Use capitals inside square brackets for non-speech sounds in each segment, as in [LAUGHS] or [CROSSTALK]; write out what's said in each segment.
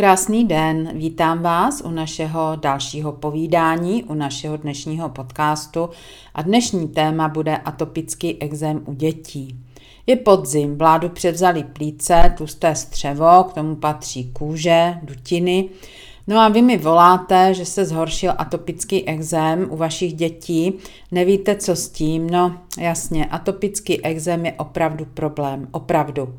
Krásný den, vítám vás u našeho dalšího povídání, u našeho dnešního podcastu a dnešní téma bude atopický exém u dětí. Je podzim, vládu převzali plíce, tlusté střevo, k tomu patří kůže, dutiny. No a vy mi voláte, že se zhoršil atopický exém u vašich dětí. Nevíte, co s tím? No jasně, atopický exém je opravdu problém, opravdu.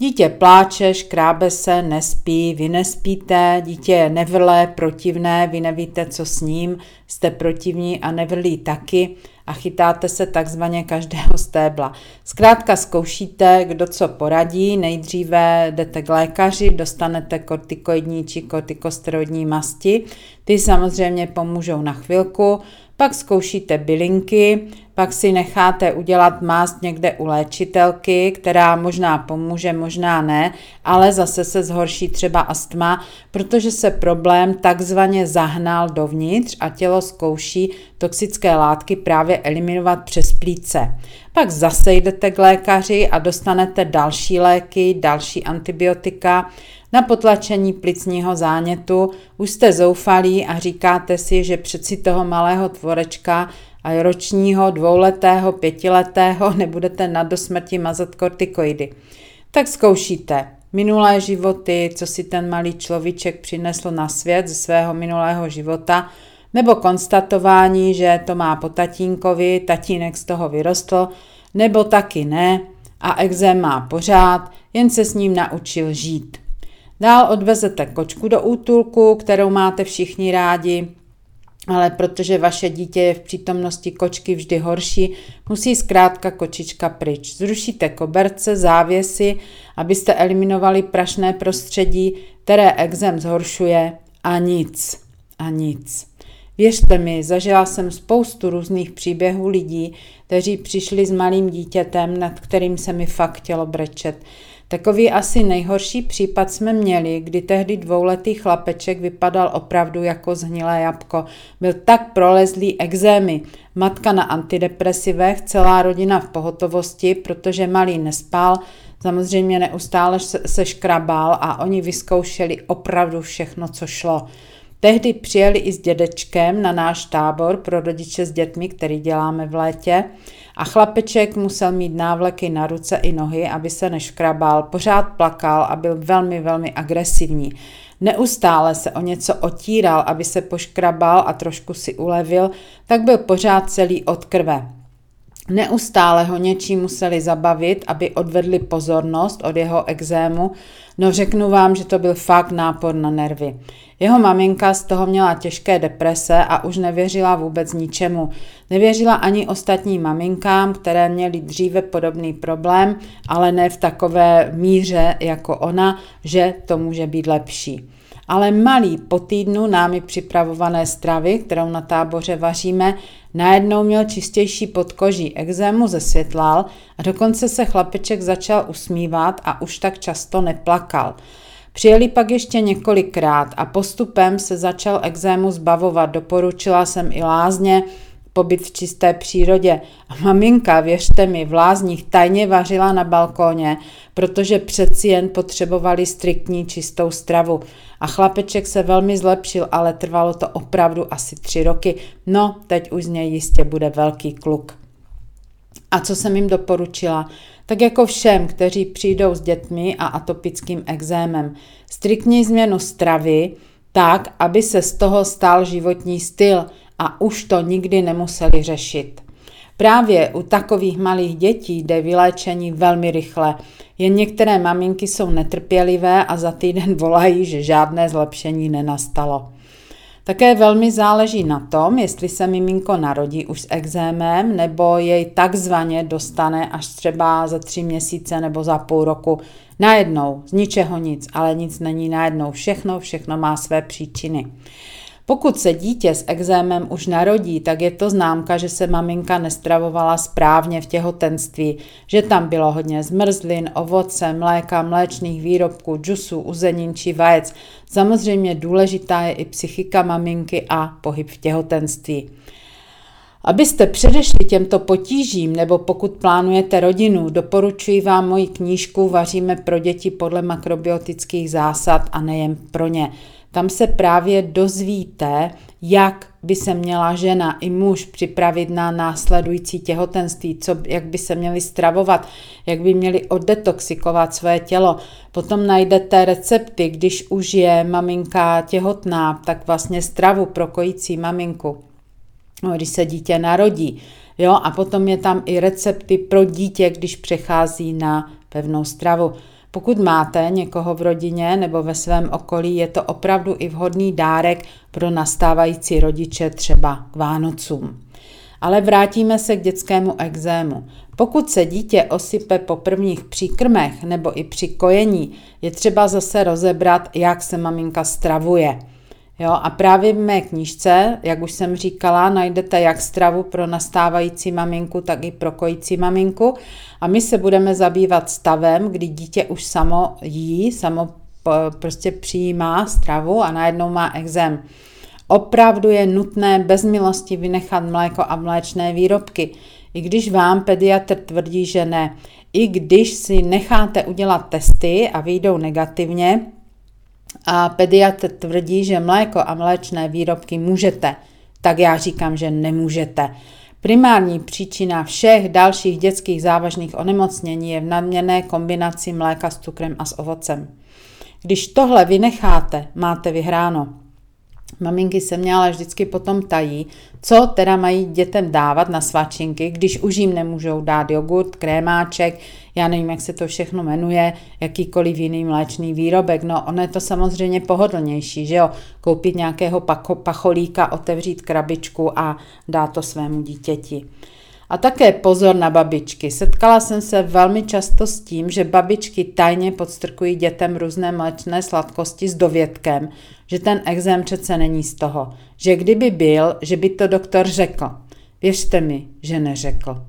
Dítě pláče, škrábe se, nespí, vy nespíte, dítě je nevrlé, protivné, vy nevíte, co s ním, jste protivní a nevrlí taky a chytáte se takzvaně každého stébla. Zkrátka zkoušíte, kdo co poradí, nejdříve jdete k lékaři, dostanete kortikoidní či kortikosteroidní masti, ty samozřejmě pomůžou na chvilku, pak zkoušíte bylinky, pak si necháte udělat mást někde u léčitelky, která možná pomůže, možná ne, ale zase se zhorší třeba astma, protože se problém takzvaně zahnal dovnitř a tělo zkouší toxické látky právě eliminovat přes plíce. Pak zase jdete k lékaři a dostanete další léky, další antibiotika, na potlačení plicního zánětu, už jste zoufalí a říkáte si, že přeci toho malého tvorečka ročního, dvouletého, pětiletého [LAUGHS] nebudete na dosmrti mazat kortikoidy. Tak zkoušíte minulé životy, co si ten malý človíček přinesl na svět ze svého minulého života, nebo konstatování, že to má po tatínkovi, tatínek z toho vyrostl, nebo taky ne a exém má pořád, jen se s ním naučil žít. Dál odvezete kočku do útulku, kterou máte všichni rádi, ale protože vaše dítě je v přítomnosti kočky vždy horší, musí zkrátka kočička pryč. Zrušíte koberce, závěsy, abyste eliminovali prašné prostředí, které exem zhoršuje a nic. A nic. Věřte mi, zažila jsem spoustu různých příběhů lidí, kteří přišli s malým dítětem, nad kterým se mi fakt chtělo brečet. Takový asi nejhorší případ jsme měli, kdy tehdy dvouletý chlapeček vypadal opravdu jako zhnilé jabko. Byl tak prolezlý exémy, matka na antidepresivech, celá rodina v pohotovosti, protože malý nespal, samozřejmě neustále se škrabal a oni vyzkoušeli opravdu všechno, co šlo. Tehdy přijeli i s dědečkem na náš tábor pro rodiče s dětmi, který děláme v létě a chlapeček musel mít návleky na ruce i nohy, aby se neškrabal, pořád plakal a byl velmi, velmi agresivní. Neustále se o něco otíral, aby se poškrabal a trošku si ulevil, tak byl pořád celý od krve. Neustále ho něčím museli zabavit, aby odvedli pozornost od jeho exému, no řeknu vám, že to byl fakt nápor na nervy. Jeho maminka z toho měla těžké deprese a už nevěřila vůbec ničemu. Nevěřila ani ostatním maminkám, které měly dříve podobný problém, ale ne v takové míře jako ona, že to může být lepší ale malý po týdnu námi připravované stravy, kterou na táboře vaříme, najednou měl čistější podkoží, exému zesvětlal a dokonce se chlapeček začal usmívat a už tak často neplakal. Přijeli pak ještě několikrát a postupem se začal exému zbavovat. Doporučila jsem i lázně, pobyt v čisté přírodě. A maminka, věřte mi, v lázních tajně vařila na balkóně, protože přeci jen potřebovali striktní čistou stravu. A chlapeček se velmi zlepšil, ale trvalo to opravdu asi tři roky. No, teď už z něj jistě bude velký kluk. A co jsem jim doporučila? Tak jako všem, kteří přijdou s dětmi a atopickým exémem. Striktní změnu stravy, tak, aby se z toho stal životní styl a už to nikdy nemuseli řešit. Právě u takových malých dětí jde vyléčení velmi rychle. Jen některé maminky jsou netrpělivé a za týden volají, že žádné zlepšení nenastalo. Také velmi záleží na tom, jestli se miminko narodí už s exémem, nebo jej takzvaně dostane až třeba za tři měsíce nebo za půl roku. Najednou, z ničeho nic, ale nic není najednou. Všechno, všechno má své příčiny. Pokud se dítě s exémem už narodí, tak je to známka, že se maminka nestravovala správně v těhotenství, že tam bylo hodně zmrzlin, ovoce, mléka, mléčných výrobků, džusů, uzenin či vajec. Samozřejmě důležitá je i psychika maminky a pohyb v těhotenství. Abyste předešli těmto potížím, nebo pokud plánujete rodinu, doporučuji vám moji knížku Vaříme pro děti podle makrobiotických zásad a nejen pro ně. Tam se právě dozvíte, jak by se měla žena i muž připravit na následující těhotenství, co, jak by se měli stravovat, jak by měli oddetoxikovat své tělo. Potom najdete recepty, když už je maminka těhotná, tak vlastně stravu pro kojící maminku no, když se dítě narodí. Jo, a potom je tam i recepty pro dítě, když přechází na pevnou stravu. Pokud máte někoho v rodině nebo ve svém okolí, je to opravdu i vhodný dárek pro nastávající rodiče třeba k Vánocům. Ale vrátíme se k dětskému exému. Pokud se dítě osype po prvních příkrmech nebo i při kojení, je třeba zase rozebrat, jak se maminka stravuje. Jo, a právě v mé knížce, jak už jsem říkala, najdete jak stravu pro nastávající maminku, tak i pro kojící maminku. A my se budeme zabývat stavem, kdy dítě už samo jí, samo prostě přijímá stravu a najednou má exém. Opravdu je nutné bez milosti vynechat mléko a mléčné výrobky. I když vám pediatr tvrdí, že ne. I když si necháte udělat testy a vyjdou negativně, a pediatr tvrdí, že mléko a mléčné výrobky můžete, tak já říkám, že nemůžete. Primární příčina všech dalších dětských závažných onemocnění je v nadměrné kombinaci mléka s cukrem a s ovocem. Když tohle vynecháte, máte vyhráno. Maminky se mě ale vždycky potom tají, co teda mají dětem dávat na svačinky, když už jim nemůžou dát jogurt, krémáček, já nevím, jak se to všechno jmenuje, jakýkoliv jiný mléčný výrobek. No, ono je to samozřejmě pohodlnější, že jo, koupit nějakého pacholíka, otevřít krabičku a dát to svému dítěti. A také pozor na babičky. Setkala jsem se velmi často s tím, že babičky tajně podstrkují dětem různé mléčné sladkosti s dovědkem, že ten exém přece není z toho. Že kdyby byl, že by to doktor řekl. Věřte mi, že neřekl.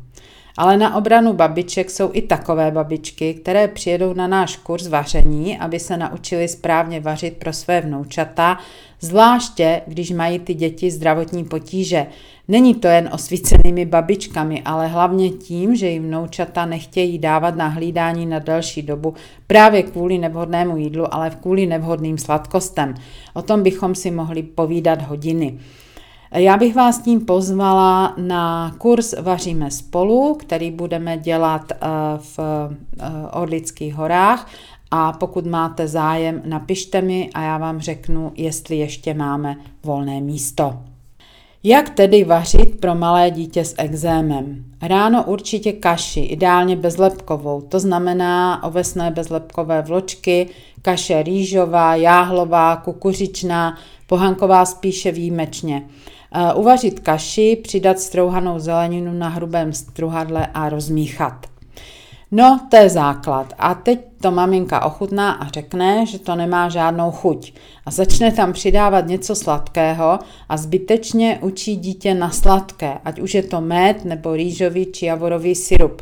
Ale na obranu babiček jsou i takové babičky, které přijedou na náš kurz vaření, aby se naučili správně vařit pro své vnoučata, zvláště když mají ty děti zdravotní potíže. Není to jen osvícenými babičkami, ale hlavně tím, že jim vnoučata nechtějí dávat na hlídání na delší dobu právě kvůli nevhodnému jídlu, ale kvůli nevhodným sladkostem. O tom bychom si mohli povídat hodiny. Já bych vás tím pozvala na kurz Vaříme spolu, který budeme dělat eh, v eh, Orlických horách a pokud máte zájem, napište mi a já vám řeknu, jestli ještě máme volné místo. Jak tedy vařit pro malé dítě s exémem? Ráno určitě kaši, ideálně bezlepkovou, to znamená ovesné bezlepkové vločky, kaše rýžová, jáhlová, kukuřičná, pohanková spíše výjimečně. Eh, uvařit kaši, přidat strouhanou zeleninu na hrubém struhadle a rozmíchat. No, to je základ. A teď to maminka ochutná a řekne, že to nemá žádnou chuť. A začne tam přidávat něco sladkého a zbytečně učí dítě na sladké, ať už je to med nebo rýžový či javorový syrup.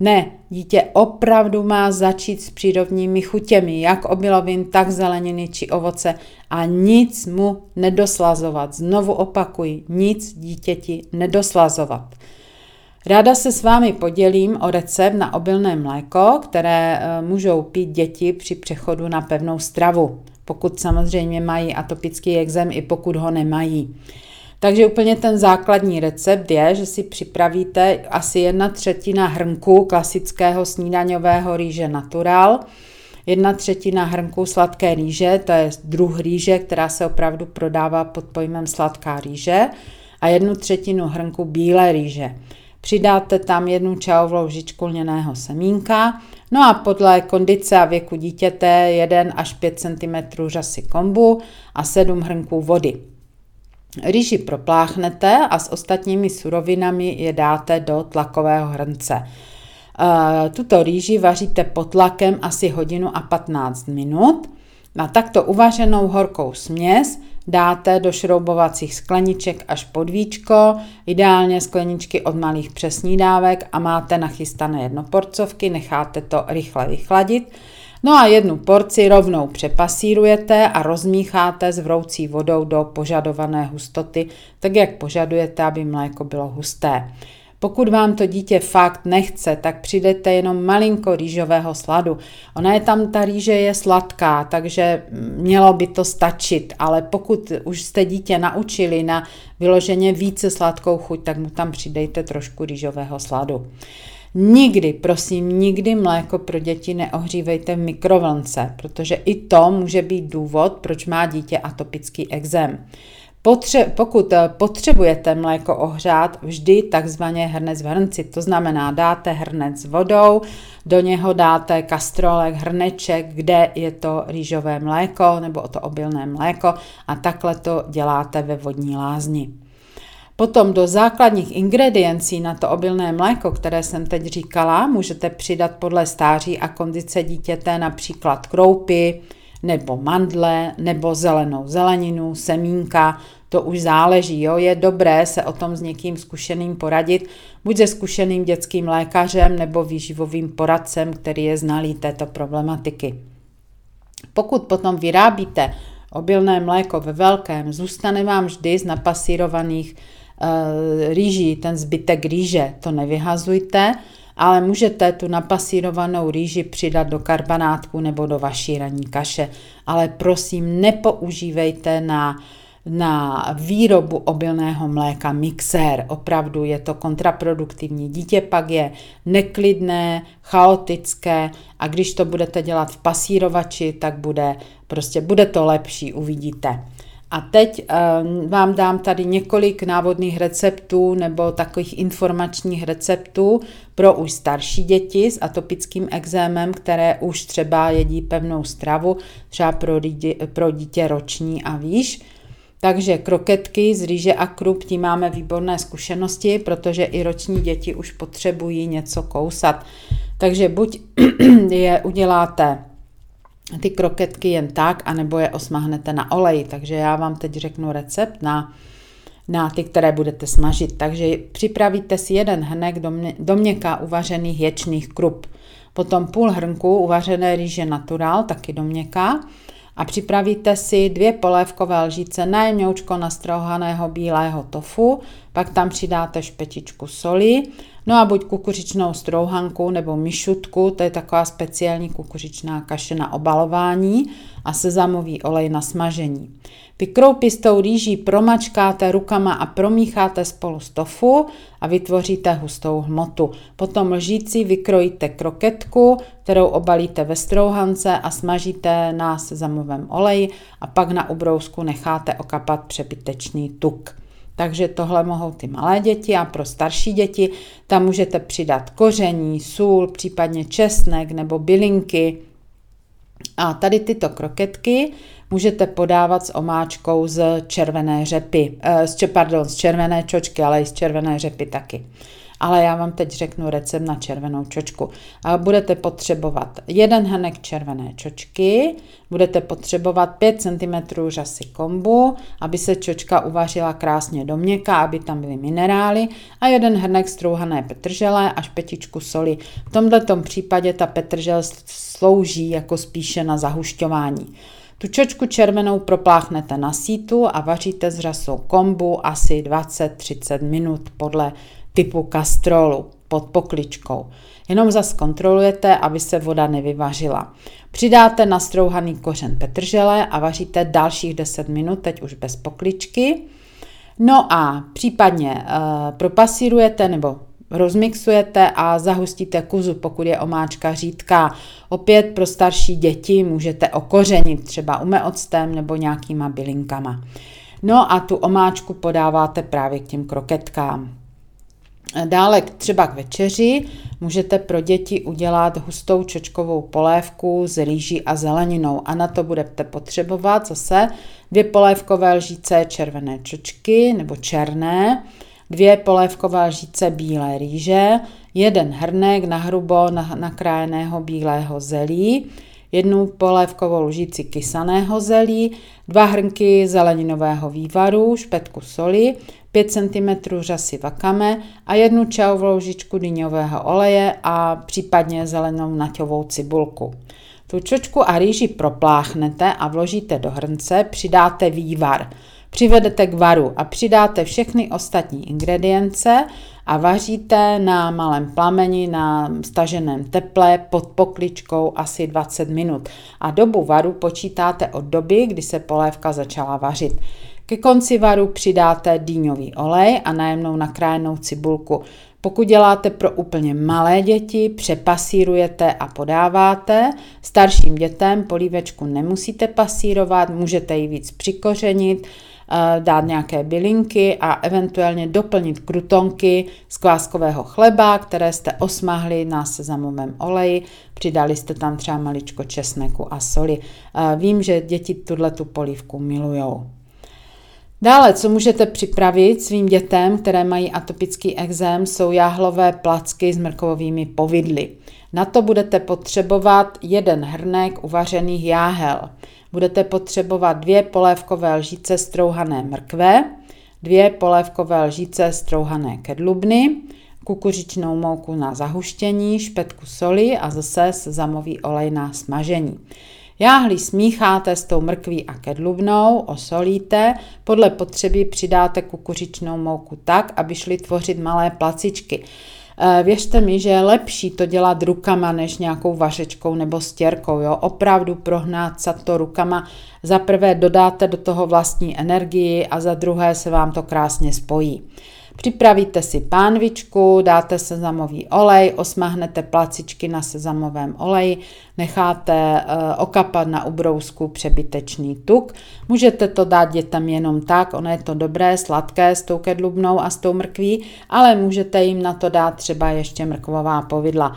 Ne, dítě opravdu má začít s přírodními chutěmi, jak obilovin, tak zeleniny či ovoce a nic mu nedoslazovat. Znovu opakuji, nic dítěti nedoslazovat. Ráda se s vámi podělím o recept na obilné mléko, které eh, můžou pít děti při přechodu na pevnou stravu, pokud samozřejmě mají atopický exém i pokud ho nemají. Takže úplně ten základní recept je, že si připravíte asi jedna třetina hrnku klasického snídaňového rýže natural, jedna třetina hrnku sladké rýže, to je druh rýže, která se opravdu prodává pod pojmem sladká rýže, a jednu třetinu hrnku bílé rýže. Přidáte tam jednu čajovou lžičku lněného semínka, no a podle kondice a věku dítěte 1 až 5 cm řasy kombu a 7 hrnků vody. Rýži propláchnete a s ostatními surovinami je dáte do tlakového hrnce. Eh, tuto rýži vaříte pod tlakem asi hodinu a 15 minut. Na takto uvařenou horkou směs dáte do šroubovacích skleniček až pod víčko, ideálně skleničky od malých přesnídávek a máte nachystané jednoporcovky, necháte to rychle vychladit. No a jednu porci rovnou přepasírujete a rozmícháte s vroucí vodou do požadované hustoty, tak jak požadujete, aby mléko bylo husté. Pokud vám to dítě fakt nechce, tak přidejte jenom malinko rýžového sladu. Ona je tam, ta rýže je sladká, takže mělo by to stačit, ale pokud už jste dítě naučili na vyloženě více sladkou chuť, tak mu tam přidejte trošku rýžového sladu. Nikdy, prosím, nikdy mléko pro děti neohřívejte v mikrovlnce, protože i to může být důvod, proč má dítě atopický exém. Potře- pokud eh, potřebujete mléko ohřát, vždy takzvaně hrnec v hrnci, to znamená dáte hrnec s vodou, do něho dáte kastrolek, hrneček, kde je to rýžové mléko nebo to obilné mléko a takhle to děláte ve vodní lázni. Potom do základních ingrediencí na to obilné mléko, které jsem teď říkala, můžete přidat podle stáří a kondice dítěte například kroupy, nebo mandle, nebo zelenou zeleninu, semínka, to už záleží. Jo? Je dobré se o tom s někým zkušeným poradit, buď se zkušeným dětským lékařem nebo výživovým poradcem, který je znalý této problematiky. Pokud potom vyrábíte obilné mléko ve velkém, zůstane vám vždy z napasírovaných e, rýží ten zbytek rýže. To nevyhazujte, ale můžete tu napasírovanou rýži přidat do karbanátku nebo do vaší ranní kaše. Ale prosím, nepoužívejte na na výrobu obilného mléka mixér. Opravdu je to kontraproduktivní. Dítě pak je neklidné, chaotické a když to budete dělat v pasírovači, tak bude, prostě bude to lepší, uvidíte. A teď um, vám dám tady několik návodných receptů nebo takových informačních receptů pro už starší děti s atopickým exémem, které už třeba jedí pevnou stravu, třeba pro, dítě, pro dítě roční a výš. Takže kroketky z rýže a krup, tím máme výborné zkušenosti, protože i roční děti už potřebují něco kousat. Takže buď [CLEARS THROAT] je uděláte ty kroketky jen tak, anebo je osmahnete na olej. Takže já vám teď řeknu recept na, na ty, které budete smažit. Takže připravíte si jeden hrnek do, mě, do měka uvařených ječných krup. Potom půl hrnku uvařené rýže natural, taky do měka a připravíte si dvě polévkové lžíce najemňoučko nastrouhaného bílého tofu, pak tam přidáte špetičku soli, no a buď kukuřičnou strouhanku nebo myšutku, to je taková speciální kukuřičná kaše na obalování a sezamový olej na smažení. Ty kroupy s tou rýží promačkáte rukama a promícháte spolu s tofu a vytvoříte hustou hmotu. Potom lžící vykrojíte kroketku, kterou obalíte ve strouhance a smažíte na sezamovém oleji a pak na ubrousku necháte okapat přebytečný tuk. Takže tohle mohou ty malé děti a pro starší děti tam můžete přidat koření, sůl, případně česnek nebo bylinky. A tady tyto kroketky můžete podávat s omáčkou z červené řepy, eh, pardon, z červené čočky, ale i z červené řepy taky ale já vám teď řeknu recept na červenou čočku. A budete potřebovat jeden hrnek červené čočky, budete potřebovat 5 cm řasy kombu, aby se čočka uvařila krásně do měka, aby tam byly minerály a jeden hrnek strouhané petržele a špetičku soli. V tomto případě ta petržel slouží jako spíše na zahušťování. Tu čočku červenou propláchnete na sítu a vaříte s řasou kombu asi 20-30 minut podle typu kastrolu pod pokličkou. Jenom zas kontrolujete, aby se voda nevyvařila. Přidáte nastrouhaný kořen petržele a vaříte dalších 10 minut, teď už bez pokličky. No a případně e, propasírujete nebo rozmixujete a zahustíte kuzu, pokud je omáčka řídká. Opět pro starší děti můžete okořenit třeba umeoctem nebo nějakýma bylinkama. No a tu omáčku podáváte právě k těm kroketkám. Dále třeba k večeři. Můžete pro děti udělat hustou čočkovou polévku s rýží a zeleninou a na to budete potřebovat zase dvě polévkové lžíce červené čočky nebo černé, dvě polévkové lžíce bílé rýže, jeden hrnek na hrubo nakrájeného bílého zelí, jednu polévkovou lžíci kysaného zelí, dva hrnky zeleninového vývaru, špetku soli, 5 cm řasy vakame a jednu čajovou lžičku dýňového oleje a případně zelenou naťovou cibulku. Tu čočku a rýži propláchnete a vložíte do hrnce, přidáte vývar. Přivedete k varu a přidáte všechny ostatní ingredience a vaříte na malém plameni na staženém teple pod pokličkou asi 20 minut. A dobu varu počítáte od doby, kdy se polévka začala vařit. Ke konci varu přidáte dýňový olej a najemnou nakrájenou cibulku. Pokud děláte pro úplně malé děti, přepasírujete a podáváte. Starším dětem polívečku nemusíte pasírovat, můžete ji víc přikořenit, eh, dát nějaké bylinky a eventuálně doplnit krutonky z kváskového chleba, které jste osmahli na sezamovém oleji. Přidali jste tam třeba maličko česneku a soli. Eh, vím, že děti tuhle tu polívku milujou. Dále, co můžete připravit svým dětem, které mají atopický exém, jsou jáhlové placky s mrkovými povidly. Na to budete potřebovat jeden hrnek uvařených jáhel. Budete potřebovat dvě polévkové lžíce strouhané mrkve, dvě polévkové lžíce strouhané kedlubny, kukuřičnou mouku na zahuštění, špetku soli a zase sezamový olej na smažení. Jáhly smícháte s tou mrkví a kedlubnou, osolíte, podle potřeby přidáte kukuřičnou mouku tak, aby šly tvořit malé placičky. Eh, věřte mi, že je lepší to dělat rukama než nějakou vařečkou nebo stěrkou. Jo? Opravdu prohnát se to rukama. Za prvé dodáte do toho vlastní energii a za druhé se vám to krásně spojí. Připravíte si pánvičku, dáte sezamový olej, osmahnete placičky na sezamovém oleji, necháte eh, okapat na ubrousku přebytečný tuk. Můžete to dát dětem jenom tak, ono je to dobré, sladké s tou kedlubnou a s tou mrkví, ale můžete jim na to dát třeba ještě mrkvová povidla.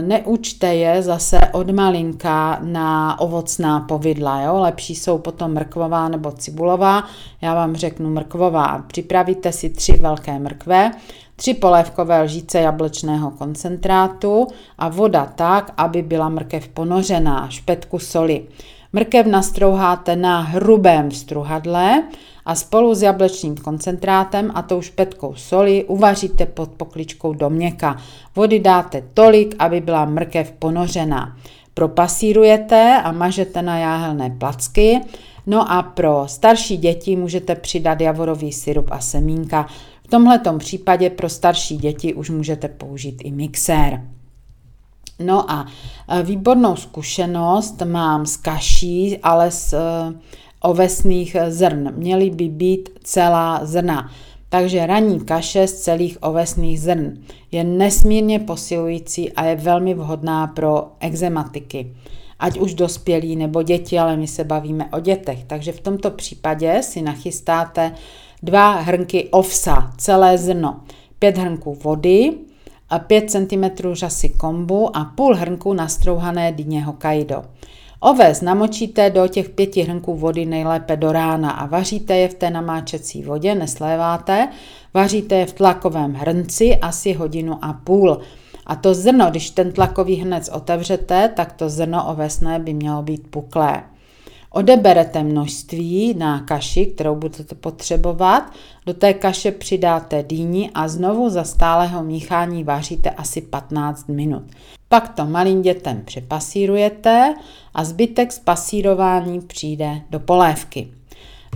Neučte je zase od malinka na ovocná povidla. Jo? Lepší jsou potom mrkvová nebo cibulová. Já vám řeknu mrkvová. Připravíte si tři velké mrkve, tři polévkové lžíce jablečného koncentrátu a voda tak, aby byla mrkev ponořená, špetku soli. Mrkev nastrouháte na hrubém struhadle a spolu s jablečným koncentrátem a tou špetkou soli uvaříte pod pokličkou do měka. Vody dáte tolik, aby byla mrkev ponořená. Propasírujete a mažete na jáhelné placky. No a pro starší děti můžete přidat javorový syrup a semínka. V tomhle případě pro starší děti už můžete použít i mixér. No a e, výbornou zkušenost mám s kaší, ale z e, ovesných zrn. Měly by být celá zrna. Takže ranní kaše z celých ovesných zrn je nesmírně posilující a je velmi vhodná pro exematiky. Ať už dospělí nebo děti, ale my se bavíme o dětech. Takže v tomto případě si nachystáte dva hrnky ovsa, celé zrno, pět hrnků vody, 5 cm řasy kombu a půl hrnku nastrouhané dyně Hokkaido. Oves namočíte do těch pěti hrnků vody nejlépe do rána a vaříte je v té namáčecí vodě, nesléváte, vaříte je v tlakovém hrnci asi hodinu a půl. A to zrno, když ten tlakový hrnec otevřete, tak to zrno ovesné by mělo být puklé. Odeberete množství na kaši, kterou budete potřebovat, do té kaše přidáte dýni a znovu za stálého míchání vaříte asi 15 minut. Pak to malým dětem přepasírujete a zbytek z pasírování přijde do polévky.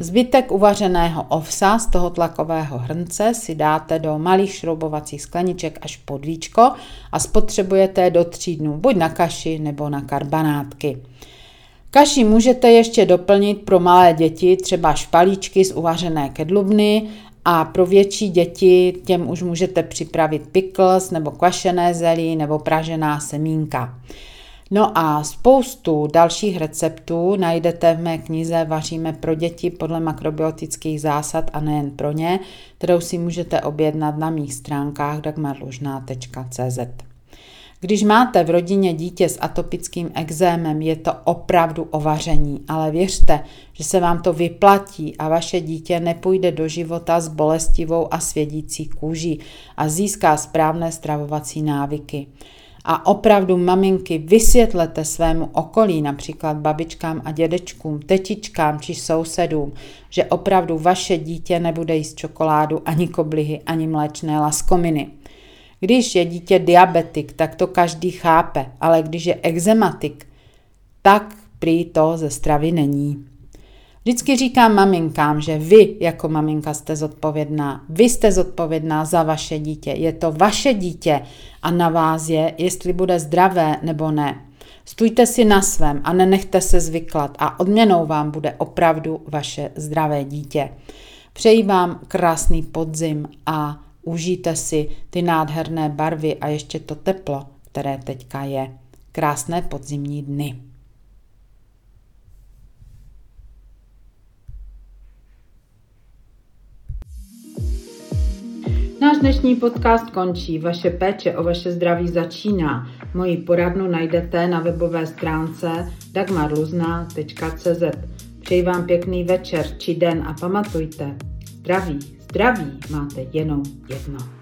Zbytek uvařeného ovsa z toho tlakového hrnce si dáte do malých šroubovacích skleniček až pod víčko a spotřebujete do tří dnů buď na kaši nebo na karbanátky. Kaši můžete ještě doplnit pro malé děti třeba špalíčky z uvařené kedlubny a pro větší děti těm už můžete připravit pickles nebo kvašené zelí nebo pražená semínka. No a spoustu dalších receptů najdete v mé knize Vaříme pro děti podle makrobiotických zásad a nejen pro ně, kterou si můžete objednat na mých stránkách dagmarlužná.cz. Když máte v rodině dítě s atopickým exémem, je to opravdu ovaření, ale věřte, že se vám to vyplatí a vaše dítě nepůjde do života s bolestivou a svědící kůží a získá správné stravovací návyky. A opravdu maminky vysvětlete svému okolí, například babičkám a dědečkům, tetičkám či sousedům, že opravdu vaše dítě nebude jíst čokoládu, ani koblihy, ani mléčné laskominy. Když je dítě diabetik, tak to každý chápe, ale když je exematik, tak prý to ze stravy není. Vždycky říkám maminkám, že vy jako maminka jste zodpovědná. Vy jste zodpovědná za vaše dítě. Je to vaše dítě a na vás je, jestli bude zdravé nebo ne. Stůjte si na svém a nenechte se zvyklat a odměnou vám bude opravdu vaše zdravé dítě. Přeji vám krásný podzim a užijte si ty nádherné barvy a ještě to teplo, které teďka je. Krásné podzimní dny. Náš dnešní podcast končí. Vaše péče o vaše zdraví začíná. Moji poradnu najdete na webové stránce dagmarluzna.cz. Přeji vám pěkný večer či den a pamatujte, zdraví, zdraví máte jenom jedno.